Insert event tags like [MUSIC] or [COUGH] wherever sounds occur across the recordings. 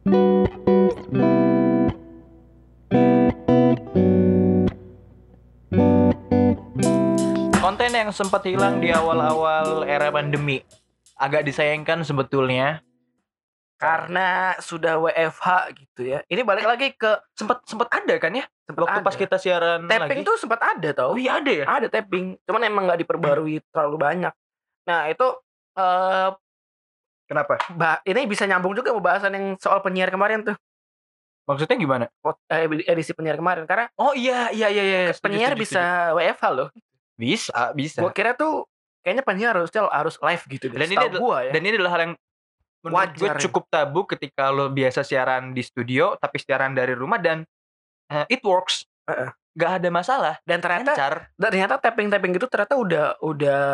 Konten yang sempat hilang di awal-awal era pandemi agak disayangkan sebetulnya. Karena sudah WFH gitu ya. Ini balik lagi ke Sempat sempat ada kan ya? sempat Waktu ada. pas kita siaran tapping lagi. tuh sempat ada tau. Oh iya ada ya? Ada tapping, cuman emang nggak diperbarui terlalu banyak. Nah itu eh Kenapa? bah- ini bisa nyambung juga pembahasan yang soal penyiar kemarin tuh, Maksudnya gimana? Eh, edisi penyiar kemarin. Karena Oh iya iya iya iya. Penyiar setuju, bisa setuju. WFH loh. bisa bisa. Gua kira tuh kayaknya penyiar harusnya harus live gitu. Dan ini adalah- gua ya. Dan ini adalah hal yang menurut gue ya. cukup tabu ketika lo biasa siaran di studio tapi siaran dari rumah dan eh, it works. Heeh. Gak ada masalah. Dan ternyata dan ternyata tapping tapping gitu ternyata udah udah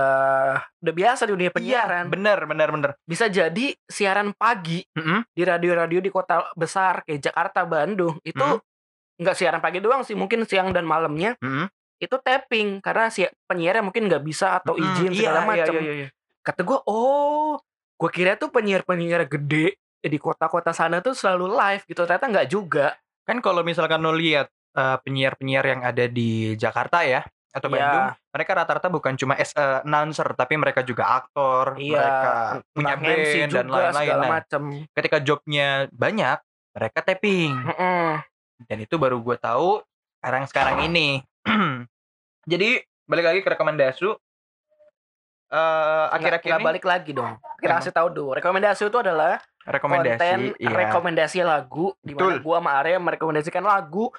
udah biasa di dunia penyiaran. Bener bener bener. Bisa jadi siaran pagi Mm-mm. di radio-radio di kota besar kayak Jakarta, Bandung itu Hmm. nggak siaran pagi doang sih, mungkin siang dan malamnya Mm-mm. itu tapping karena si penyiarnya mungkin nggak bisa atau izin Iya, segala iya, macam. iya, iya, iya. Kata gue, oh, gue kira tuh penyiar-penyiar gede di kota-kota sana tuh selalu live gitu. Ternyata nggak juga. Kan kalau misalkan lo lihat eh, penyiar-penyiar yang ada di Jakarta ya atau Iya. Bandung, mereka rata-rata bukan cuma as a announcer tapi mereka juga aktor, Iya, mereka punya MC band dan lain-lain. Nah, ketika jobnya banyak, mereka tapping. Heeh. dan itu baru gue tahu sekarang sekarang ini [CLEARS THROAT] jadi balik lagi ke rekomendasi eh akhir-akhir ini balik lagi dong. Kita kasih tahu dulu. Rekomendasi itu adalah rekomendasi konten iya. rekomendasi lagu di mana gua sama Arya merekomendasikan lagu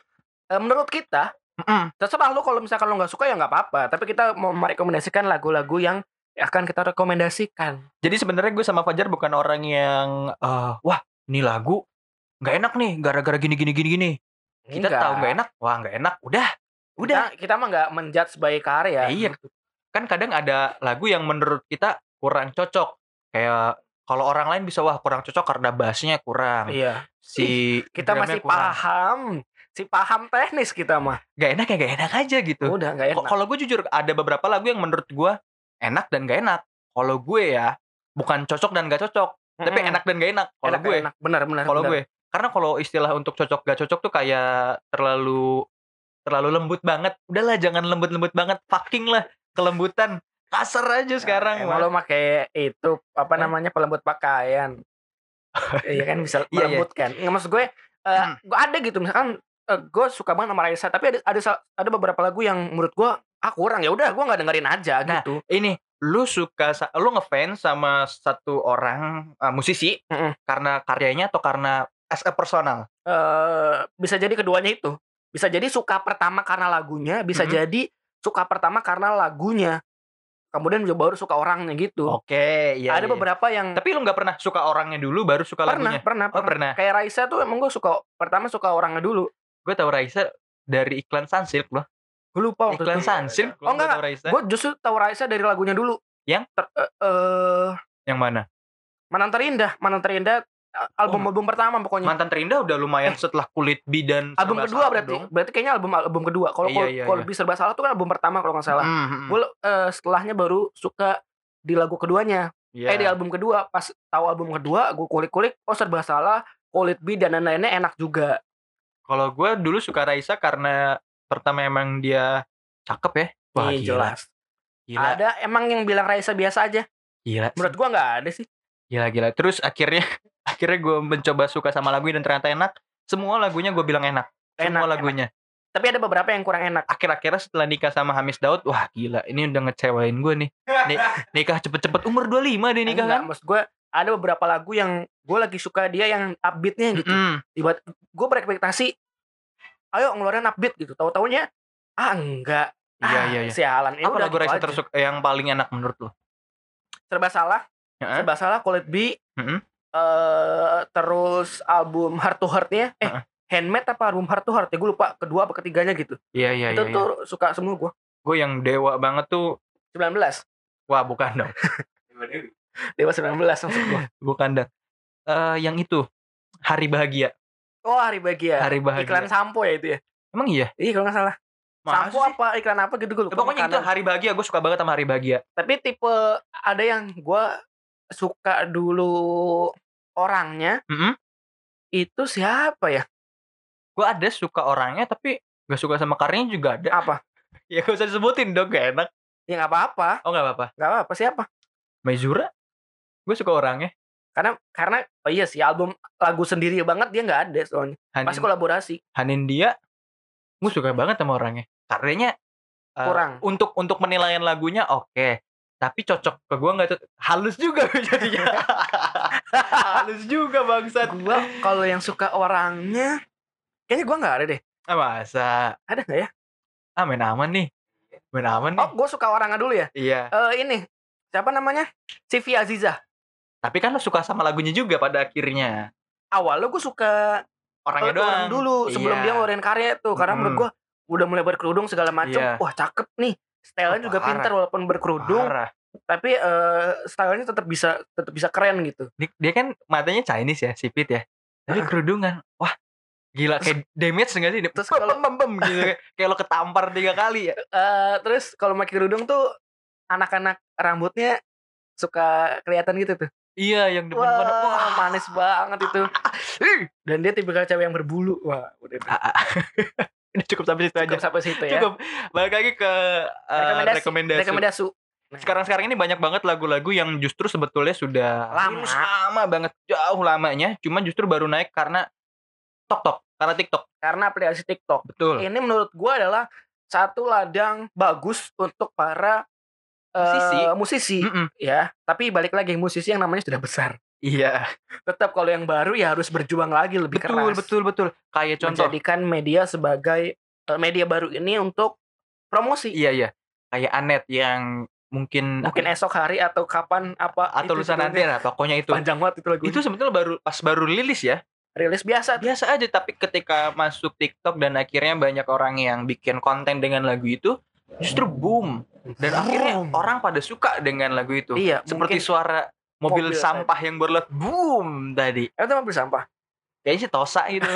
eh, menurut kita Mm-mm. terserah lu kalau misalkan lu nggak suka ya nggak apa-apa tapi kita mau merekomendasikan lagu-lagu yang akan kita rekomendasikan. Jadi sebenarnya gue sama Fajar bukan orang yang eh, wah ini lagu nggak enak nih gara-gara gini gini gini gini kita Enggak. tahu nggak enak? Wah nggak enak. Udah udah. kita, kita mah nggak menjudge sebagai karya. Iya. Kan kadang ada lagu yang menurut kita kurang cocok. Kayak kalau orang lain bisa wah kurang cocok karena bassnya kurang. Iya. Si kita masih kurang. paham si paham teknis kita mah nggak enak ya nggak enak aja gitu udah Ko- enak Kalau gue jujur ada beberapa lagu yang menurut gue enak dan gak enak. Kalau gue ya bukan cocok dan gak cocok, tapi Mm-mm. enak dan gak enak. Kalau gue, enak. benar benar kalau gue, karena kalau istilah untuk cocok gak cocok tuh kayak terlalu terlalu lembut banget. Udahlah jangan lembut-lembut banget, fucking lah kelembutan. Kasar aja sekarang. emang lo mah. pakai itu apa Hah? namanya pelembut pakaian [LAUGHS] iya kan bisa Iya, iya. melembutkan nggak maksud gue eh, Hmm. gue ada gitu misalkan eh, gue suka banget sama Raisa tapi ada ada ada beberapa lagu yang menurut gue ah kurang ya udah gue nggak dengerin aja Nah, gitu Ini lu suka lu ngefans sama satu orang uh, musisi Mm-mm. karena karyanya atau karena as a personal? eh bisa jadi keduanya itu bisa jadi suka pertama karena lagunya bisa Mhm. jadi suka pertama karena lagunya kemudian baru suka orangnya gitu Oke, iya. ada iya. beberapa yang Tapi lu nggak pernah suka orangnya dulu baru suka pernah, lagunya? pernah Oh, pernah. kayak Raisa tuh emang gue suka pertama suka orangnya dulu Gue tahu Raisa dari iklan Sunsilk loh. gue lupa waktu Iklan itu. Sunsilk. Oh, enggak, gue justru tahu Raisa dari lagunya dulu Yang? Ter- eh, eh, Yang mana? Mantan Terindah Mantan Terindah eh, album album pertama pokoknya Mantan Terindah udah lumayan setelah kulit bidan album kedua Salah berarti dong. berarti kayaknya album album kedua kalau Iya, kalau iya, kalau iya. lebih serba salah tuh kan album pertama kalau nggak salah Hmm, hmm, hmm. gue eh, setelahnya baru suka di lagu keduanya Iya. eh di album kedua pas tahu album kedua gue kulik-kulik oh serba salah kulit B dan lain-lainnya enak juga Kalau gue dulu suka Raisa karena pertama emang dia cakep ya. Wah, Ih, gila. jelas Gila, ada emang yang bilang Raisa biasa aja gila. menurut gua nggak ada sih Gila, gila. Terus akhirnya [LAUGHS] akhirnya gue mencoba suka sama lagunya dan ternyata enak. Semua lagunya gue bilang enak. Semua Enak, lagunya. tapi ada beberapa yang kurang enak Akhir-akhirnya setelah nikah sama Hamis Daud, wah gila, ini udah ngecewain gue nih. Ni- nikah cepet-cepet umur 25 deh nikah Enggak, kan? maksud gue ada beberapa lagu yang gue lagi suka dia yang upbeatnya gitu Mm-mm. tiba gue berekspektasi ayo ngeluarin upbeat gitu tahu taunya ah enggak Iya, ah, iya, iya. sialan ya Apa lagu gitu Raisa tersuka yang paling enak menurut lo? serba salah Heeh. serba salah kulit B Mm-mm. eh terus album Heart to Heartnya eh Heeh. handmade apa album Heart to Heart ya gue lupa kedua apa ketiganya gitu Iya, iya, itu iya. tuh suka semua gue Gue yang dewa banget tuh, 19 wah bukan dong. [LAUGHS] Dewa 19 maksud gue bukan dong. Eh yang itu, Hari Bahagia. oh hari bahagia Hari Bahagia. iklan sampo ya itu ya Emang iya? iya kalau nggak salah Masa sampo sih? apa iklan apa gitu gue Ya, lupa pokoknya itu. Hari Bahagia, gue suka banget sama Hari Bahagia. tapi tipe ada yang gue suka dulu orangnya Mm-mm. Itu siapa ya? Gue ada suka orangnya tapi gak suka sama karyanya juga ada. Apa? [LAUGHS] Ya gak usah disebutin dong, gak enak. Ya nggak apa-apa. Oh gak apa-apa. Nggak apa-apa siapa? Maizura? Gue suka orangnya. Karena karena oh iya sih album lagu sendiri banget dia nggak ada soalnya. Hanin, Pasti kolaborasi. Hanin dia, gue suka banget sama orangnya. Karyanya Kurang. untuk untuk penilaian lagunya oke. Tapi cocok ke gue nggak tuh halus juga jadinya. [LAUGHS] halus juga bangsat. Gua kalau yang suka orangnya kayaknya gua nggak ada deh. Ah, masa? Ada nggak ya? Ah main aman nih. Main aman nih. Oh, gue suka orangnya dulu ya. Iya. Eh ini siapa namanya? Sivi Aziza. Tapi kan lo suka sama lagunya juga pada akhirnya. Awalnya gue suka Orangnya doang. orang dulu sebelum Iya. dia ngeluarin karya tuh karena Mm. menurut gue udah mulai berkerudung segala macam. Iya. Wah cakep nih. Stylenya Oh, juga parah. pintar walaupun berkerudung, Parah. tapi eh stylenya tetap bisa tetap bisa keren gitu. Dia, dia kan matanya Chinese ya, sipit ya. Tapi kerudungan. Wah, gila kayak damage enggak sih? terus kalau- pem, pem, gitu. Kayak- lo ketampar tiga kali ya. Eh terus kalau pakai kerudung tuh anak-anak rambutnya suka kelihatan gitu tuh. Iya, yang depan depan. Wah, manis banget itu. [LAUGHS] Dan dia tipikal cewek yang berbulu. Wah, udah. Ah, ah. [LAUGHS] Ini cukup sampai situ aja. cukup sampai situ ya. Cukup. Balik lagi ke uh, rekomendasi. Rekomendasi. Nah, Sekarang-sekarang ini banyak banget lagu-lagu yang justru sebetulnya sudah Lama. lama banget, jauh lamanya, cuman justru baru naik karena TikTok, karena TikTok. karena aplikasi TikTok. Betul. Ini menurut gua adalah satu ladang bagus untuk para Musisi. musisi Mm-mm. ya. Tapi balik lagi musisi yang namanya sudah besar. Iya, Tetap kalau yang baru ya harus berjuang lagi lebih betul, keras. betul, betul. Kayak contoh, Menjadikan media sebagai eh, media baru ini untuk promosi. iya, iya. Kayak Anet yang mungkin Mungkin esok hari atau kapan apa atau lusa nanti lah, pokoknya itu. panjang banget itu lagu. Itu sebetulnya baru pas baru rilis ya. rilis biasa. Biasa aja, tapi ketika masuk TikTok dan akhirnya banyak orang yang bikin konten dengan lagu itu, justru boom. Dan akhirnya orang pada suka dengan lagu itu. Iya, Seperti mungkin- suara mobil, mobil sampah yang berlewat boom tadi. itu mobil sampah. Kayaknya sih tosa gitu.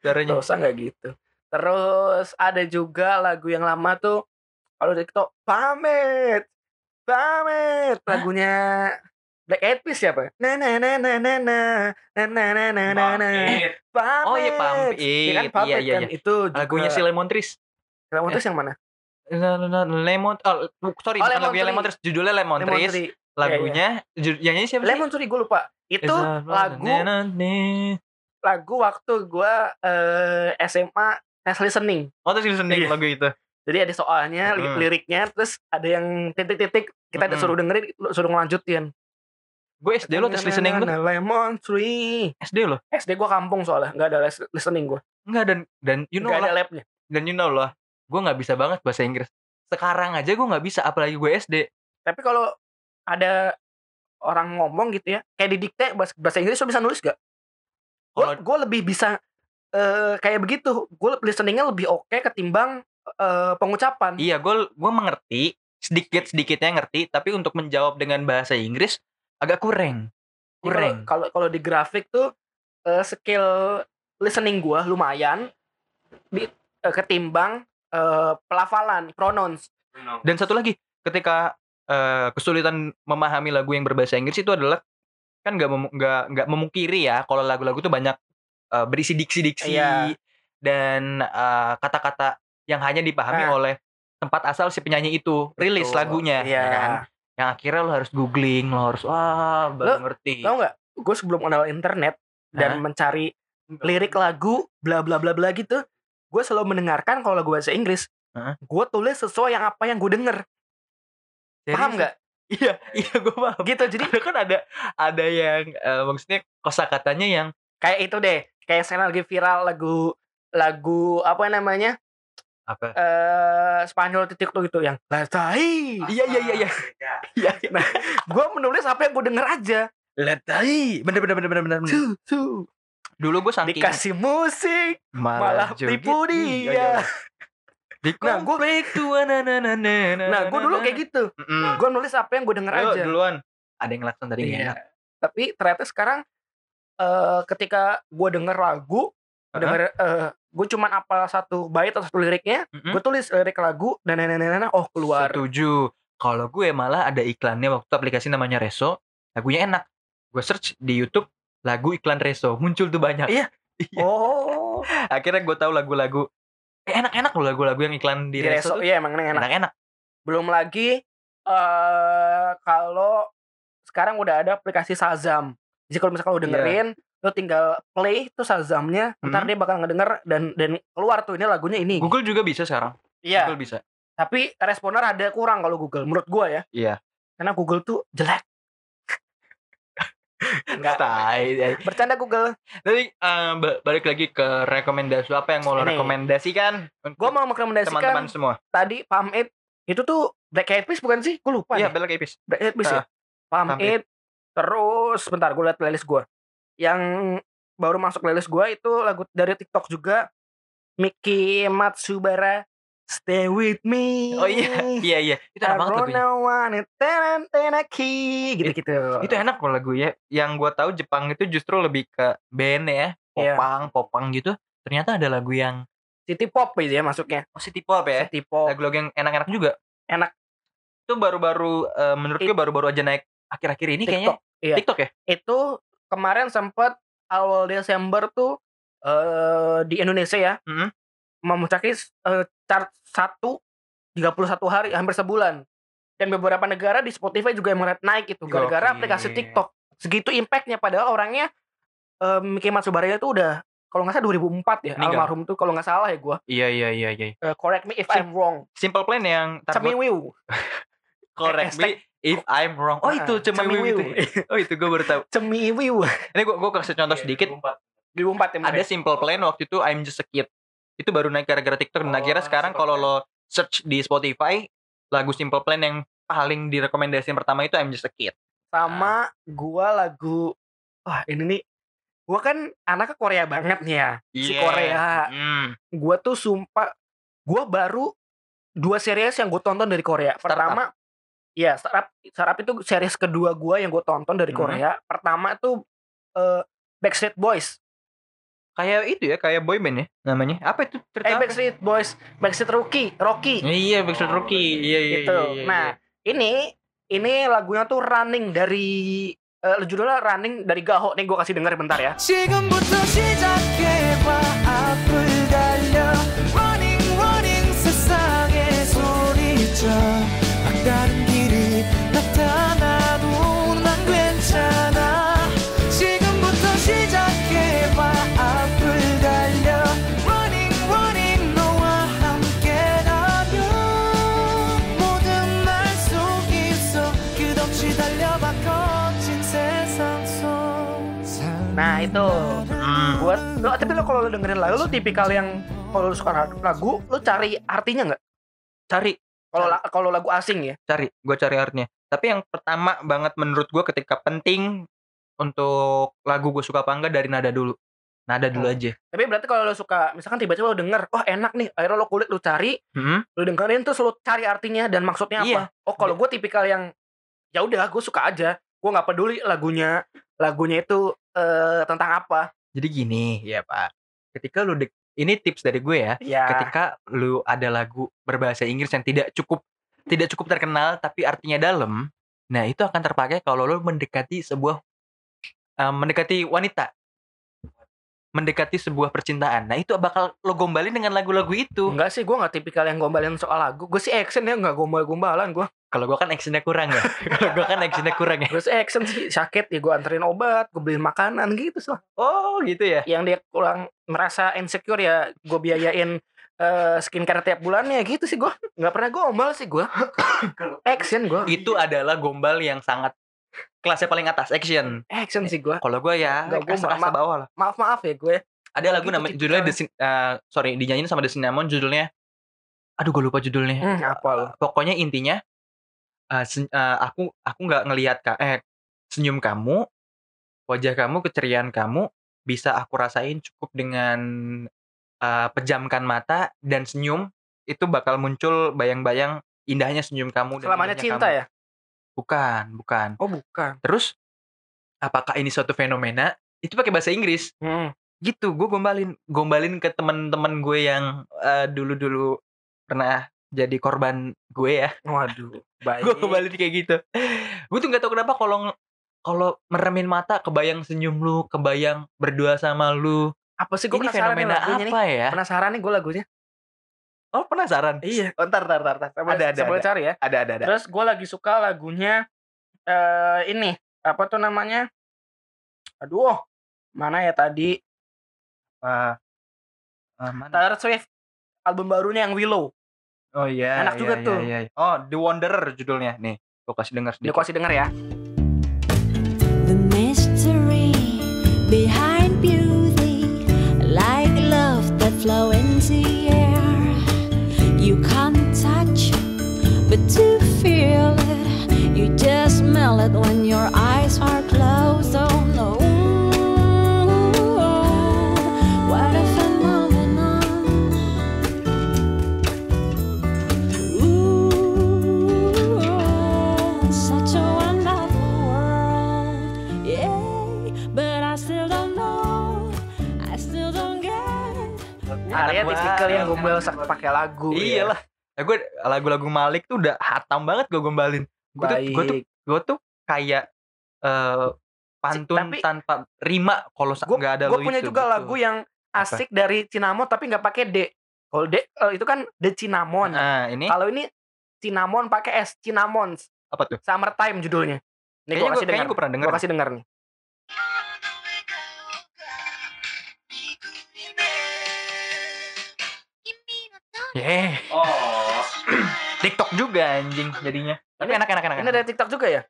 Caranya. Dosa nggak gitu. Terus ada juga lagu yang lama tuh kalau TikTok pamit, pamit lagunya Black Eyed Peas siapa? Na na na na na na na na na na na na pamit. Oh iya pamit. Iya kan Iya pamit iya kan iya. itu juga. Lagunya si Lemon Trees. Lemon Trees yang mana? Lemon oh sorry Oh, bukan Lemon lagunya Tree. Lemon Trees, judulnya Lemon, Trees. Tree. Lagunya ju- yang nyanyi siapa sih? Lemon Tree gue lupa. Itu lagu lagu waktu gue eh, SMA tes listening. Oh terus listening Iya. lagu itu. Jadi ada soalnya, Mm. liriknya, terus ada yang titik-titik kita Mm-mm. disuruh dengerin, suruh ngelanjutin. Gue SD lo tes listening tuh. Lemon Tree. SD lo. SD gue kampung soalnya, nggak ada listening gue. Enggak dan dan you know Nggak ada lah labnya. dan you know lah. Gue nggak bisa banget bahasa Inggris. Sekarang aja gue nggak bisa apalagi gue SD. Tapi kalau ada orang ngomong gitu ya, kayak didikte bahasa, bahasa Inggris lo bisa nulis gak? Gue Kalau- gue lebih bisa eh, kayak begitu. Gue listeningnya lebih oke ketimbang eh, pengucapan. Iya, gue gue mengerti sedikit sedikitnya ngerti, tapi untuk menjawab dengan bahasa Inggris agak kurang. Kurang. Kalau kalau di grafik tuh eh, skill listening gua lumayan di eh, ketimbang eh, pelafalan, pronouns. Dan satu lagi, ketika eh, kesulitan memahami lagu yang berbahasa Inggris itu adalah kan nggak nggak nggak memungkiri ya kalau lagu-lagu itu banyak eh, berisi diksi-diksi Iya. dan eh, kata-kata yang hanya dipahami Nah. oleh tempat asal si penyanyi itu rilis Betul. lagunya, Iya. ya kan? Yang akhirnya lo harus googling, lo harus wah baru Lo ngerti. Tahu nggak? Gue sebelum kenal internet dan Hah? mencari lirik lagu bla bla bla bla gitu, gue selalu mendengarkan kalau lagu bahasa Inggris. Hah? Gue tulis sesuai yang apa yang gue denger. Paham Serius? nggak? Iya, iya gue paham. Gitu. Jadi Ada kan ada ada yang eh, maksudnya kosakatanya yang kayak itu deh. Kayak sekarang lagi viral lagu lagu apa namanya? apa? eh Spanyol titik tuh gitu yang Latai. Iya iya iya iya. Iya. Nah, gue menulis apa yang gue denger aja. Letai. Bener bener bener bener. bener. Tuh, tuh. Dulu gue saking Dikasih musik, malah joget. tipu Iya, iya, iya. dia. [LAUGHS] Di Nah, na Nah, gue dulu kayak gitu. Mm-mm. Gue nulis apa yang gue denger Ayo aja. duluan. Ada yang nggak Iya. enak. Tapi ternyata sekarang eh ketika gue denger lagu, Heeh. denger eh gue cuman apa satu bait atau satu liriknya, Mm-mm. gue tulis lirik lagu dan nah, oh keluar. Setuju. Kalau gue malah ada iklannya waktu aplikasi namanya Reso, lagunya enak. Gue search di YouTube lagu iklan Reso muncul tuh banyak. Iya? Iya. Oh. [LAUGHS] Akhirnya gue tahu lagu-lagu eh, enak-enak loh lagu-lagu yang iklan di, Di Reso, Reso, tuh iya emang enak. enak-enak. Belum lagi eh kalau sekarang udah ada aplikasi Shazam. Jadi kalau misalkan lu Iya. dengerin, lu tinggal play tuh Shazamnya, ntar Hmm. dia bakal ngedenger dan dan keluar tuh ini lagunya ini. Google juga bisa sekarang. Iya. Google bisa. Tapi responer ada kurang kalau Google menurut gua ya. Iya. Karena Google tuh jelek. Enggak. Tai. Bercanda Google. Tapi eh, ba- balik lagi ke rekomendasi apa yang mau lo Ini. rekomendasikan Gua mau teman-teman merekomendasikan semua. tadi pamit itu tuh Black Eyed Peas bukan sih? Gue lupa Iya, nih. Bella Kepis. Black Eyed Peas ya. Ah, Pump Pamit. Terus bentar gue liat playlist gua. Yang baru masuk playlist gua itu lagu dari TikTok juga Miki Matsubara Stay with me. Oh iya, [LAUGHS] iya iya. Itu enak banget lagunya. Tenan, tenaki, gitu-gitu. Itu enak kok lagu ya. Yang gue tahu Jepang itu justru lebih ke band ya, Iya. popang, popang gitu. Ternyata ada lagu yang City pop gitu ya masuknya. oh, city pop ya. City pop. Lagu-lagu yang enak-enak juga. Enak. Itu baru-baru eh, menurut gue baru-baru aja naik akhir-akhir ini kayaknya. TikTok. Iya. TikTok ya? Itu kemarin sempat awal Desember tuh eh di Indonesia ya. Mhm. Memuncaki eh, chart 1 31 hari hampir sebulan. Dan beberapa negara di Spotify juga yang naik itu gara-gara aplikasi TikTok. Segitu impactnya padahal orangnya eh Miki Matsubara itu udah kalau nggak salah 2004 ya Meninggal. almarhum tuh kalau nggak salah ya gua Iya iya iya iya. Eh, correct me if Sim- I'm wrong Simple Plan yang Cemiwiu [LAUGHS] correct me if I'm wrong. Oh itu Ah, cemiwiu itu. [LAUGHS] Oh itu gue baru tahu. Cemiwiu Ini gue gue kasih contoh sedikit. 2004 ya Ada. Simple Plan waktu itu I'm Just a Kid. Itu baru naik gara-gara TikTok. Dan Oh, akhirnya sekarang kalau Plan. lo search di Spotify lagu Simple Plan yang paling direkomendasiin pertama itu I'm Just a Kid. sama gua lagu wah ini nih gua kan anaknya Korea banget nih ya si Iya. Korea Hmm. gua tuh sumpah gua baru dua series yang gue tonton dari Korea pertama ya startup startup itu series kedua gua yang gue tonton dari Hmm. Korea pertama tuh eh, Backstreet Boys kayak itu ya kayak boyband ya namanya. Apa itu eh, Backstreet? Boys Backstreet Rookie Rocky. Iya Backstreet Rookie. Iya iya gitu. iya, iya, nah, iya. nah ini ini lagunya tuh running dari uh, judulnya running dari Gaho nih gue kasih denger bentar ya. running Nah, itu. Hmm. buat lo tapi lo kalau lo dengerin lagu lo tipikal yang kalau lo suka lagu lo cari artinya nggak Cari, kalau la- kalau lagu asing ya cari. Gue cari artnya. Tapi yang pertama banget menurut gue ketika penting untuk lagu gue suka apa enggak dari nada dulu. Nada dulu Oh. aja. tapi berarti kalau lo suka misalkan tiba-tiba lo denger wah enak nih akhirnya lo kulik lo cari Hmm. lo dengerin terus lo cari artinya dan maksudnya Iya. apa oh kalau gue tipikal yang ya udah gue suka aja gue nggak peduli lagunya lagunya itu eh, tentang apa Jadi gini, ya Pak. Ketika lu dek, ini tips dari gue ya. ya Ketika lu ada lagu berbahasa Inggris yang tidak cukup tidak cukup terkenal tapi artinya dalam, nah itu akan terpakai kalau lu mendekati sebuah eh, mendekati wanita. Mendekati sebuah percintaan. Nah, itu bakal lo gombalin dengan lagu-lagu itu. enggak sih gue nggak tipikal yang gombalin soal lagu gue sih action ya nggak gombal-gombalan gue Kalau gue kan actionnya kurang ya. [LAUGHS] kalau gue kan actionnya kurang ya. gue sih action sih sakit ya gue anterin obat gue beliin makanan gitu sih Oh, gitu ya. yang dia kurang merasa insecure ya gue biayain eh, skincare tiap bulannya gitu sih gue nggak pernah gombal sih gue [COUGHS] action gue Itu adalah gombal yang sangat kelasnya paling atas, action. action sih gue Kalau gue ya, gua kasta-kasta ma- bawah lah. maaf maaf ya gue Ada Oh, lagu gitu namanya judulnya The Sin- eh, sorry dinyanyiin sama The Cinnamon judulnya aduh gue lupa judulnya hmm, apa lo pokoknya intinya eh, sen- eh, aku aku nggak ngelihat ka eh senyum kamu wajah kamu keceriaan kamu bisa aku rasain cukup dengan eh, pejamkan mata dan senyum itu bakal muncul bayang-bayang indahnya senyum kamu dan selamanya cinta kamu. ya? Bukan bukan. Oh bukan. Terus apakah ini suatu fenomena? Itu pakai bahasa Inggris. Hmm. gitu gue gombalin gombalin ke teman-teman gue yang eh, dulu-dulu pernah jadi korban gue ya waduh [LAUGHS] baik gue gombalin kayak gitu gue tuh nggak tahu kenapa kalau kalau meremin mata kebayang senyum lu, kebayang berdua sama lu. Apa sih gue penasaran nih fenomena nih. apa ya? Penasaran nih gue lagunya. Oh, penasaran? Iya. Oh, ntar, ntar, ntar, ntar. Ada, ada, boleh ada. cari ya. Ada ada ada. Terus gue lagi suka lagunya eh ini apa tuh namanya? Aduh, mana ya tadi? Ah, ah, mana? Taylor Swift album barunya yang Willow. Oh iya. Enak iya, juga iya, tuh. iya, iya. Oh, The Wanderer judulnya. Nih, gua kasih denger sedikit. kasih denger ya. The mystery behind beauty, like love that flow in the air. You can't touch, but to feel it, you just smell it when your eyes are closed. Enak tipikal yang gombal pakai lagu. ya. Iyalah. Ya gue lagu-lagu Malik tuh udah hatam banget gue gombalin. Gue tuh, gue tuh, gue tuh kayak eh pantun tapi- tanpa rima kalau nggak ada gue punya itu, juga gitu. lagu yang asik dari Cinnamon tapi nggak pakai D. Kalau D eh, itu kan The Cinnamon. Nah, ini Kalau ini Cinnamon pakai S, Cinnamons. apa tuh? Summertime judulnya. Nih Kayaknya gue kasih dengar. gue pernah denger. Gue kasih dengar nih. Yeah. Oh. TikTok juga anjing jadinya. Tapi Ini- enak-enak enak. Ini dari TikTok juga ya?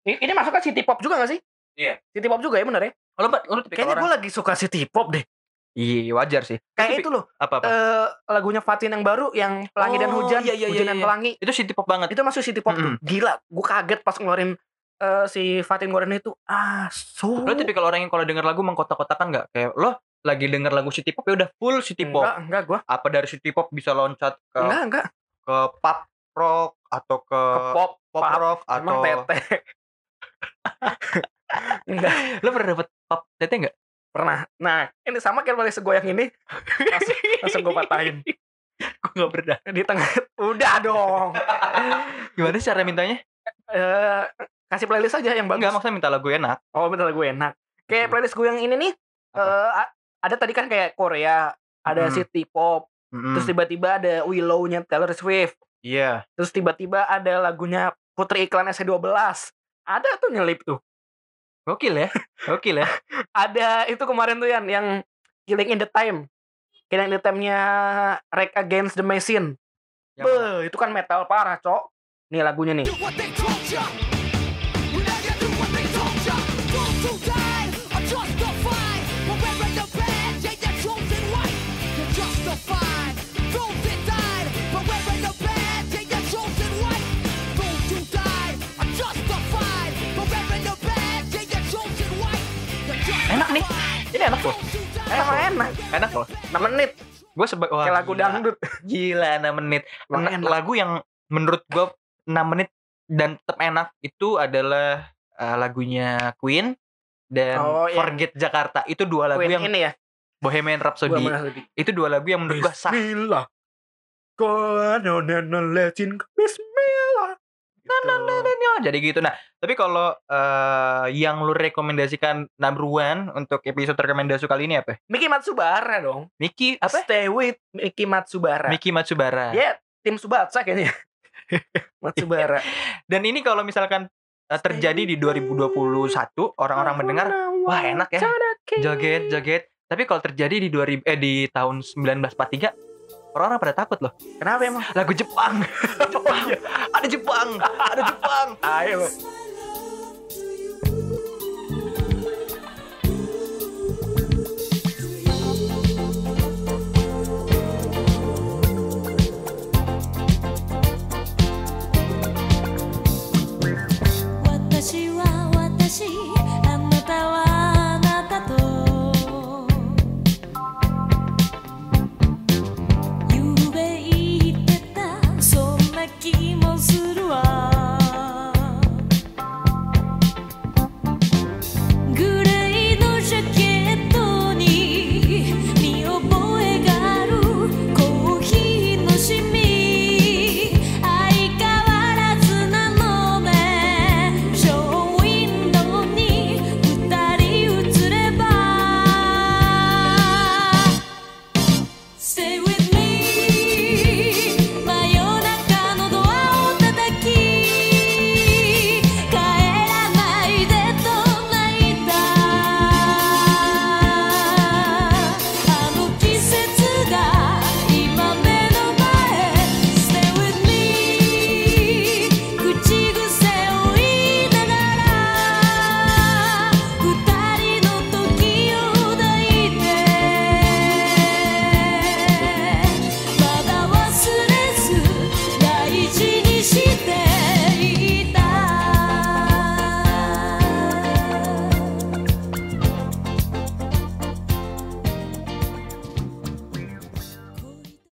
Ini, ini masuknya city pop juga gak sih? Iya. City pop juga ya bener ya? Kalau Mbak, lu tipikal Kayaknya gue lagi suka city pop deh. Iya, wajar sih. Kayak Tapi- itu loh. Apa apa? eh lagunya Fatin yang baru yang Pelangi dan Oh, Hujan, iya, iya, Hujan iya, dan iya. Pelangi. itu city pop banget. Itu masuk city pop tuh. Gila, gue kaget pas ngeluarin eh, si Fatin ngeluarin itu. Ah, so. Lo tipikal orang yang kalau denger lagu mengkotak-kotakan nggak? Kayak lo lagi denger lagu city pop ya udah full city pop. Enggak, enggak gue. Apa dari city pop bisa loncat ke Enggak, enggak. ke pop rock atau ke, Ke pop, pop pop. rock atau tete. [LAUGHS] enggak, lo pernah dapet pop tete nggak? pernah. Nah, ini sama kayak boleh segoyang ini. Langsung, langsung gue patahin. [LAUGHS] Gue nggak pernah. Di tengah. Udah dong. [LAUGHS] Gimana sih cara mintanya? Eh, kasih playlist aja yang bagus. Enggak, maksudnya minta lagu enak. Oh bener gue enak. Kayak playlist gue yang ini nih. Eh, a- ada tadi kan kayak Korea, ada Hmm. city pop, Mm-mm. terus tiba-tiba ada Willow-nya Taylor Swift, Iya. terus tiba-tiba ada lagunya Putri Iklan SC12. Ada tuh nyelip tuh. Gokil ya. Gokil ya. [LAUGHS] Ada itu kemarin tuh yang yang Killing in the Time. Killing in the Time-nya Rage Against the Machine. Beuh, itu kan metal parah, Cok. Nih lagunya nih. Enak nih. Ini enak loh. Died- Emang enak. Enak loh. 6 menit. Gue seba wah, Kayak lagu gila. dangdut. Gila 6 menit. Enak. lagu yang menurut gue 6 menit dan tetap enak itu adalah uh, lagunya Queen dan Oh, yang- Forget Jakarta. Itu dua lagu Queen yang ini ya. Bohemian Rhapsody. Lebih. Itu dua lagu yang menurut gue sah. Bismillah. Kononenolejin Bismillah. Gitu. Jadi gitu. Nah, tapi kalau eh, yang lu rekomendasikan number one untuk episode rekomendasi kali ini apa? Miki Matsubara dong. Miki apa? Stay with Miki Matsubara. Miki Matsubara. Ya, tim Subatsa kayaknya. [LAUGHS] Matsubara. Dan ini kalau misalkan eh, terjadi di 2021 orang-orang mendengar wah, enak ya. joget joget. Tapi kalau terjadi di 2000 eh di tahun 1943 orang-orang pada takut loh. Kenapa emang? Lagu Jepang. [LAUGHS] Jepang. Iya. ada Jepang. Ada Jepang. Ah, iya, Ayo.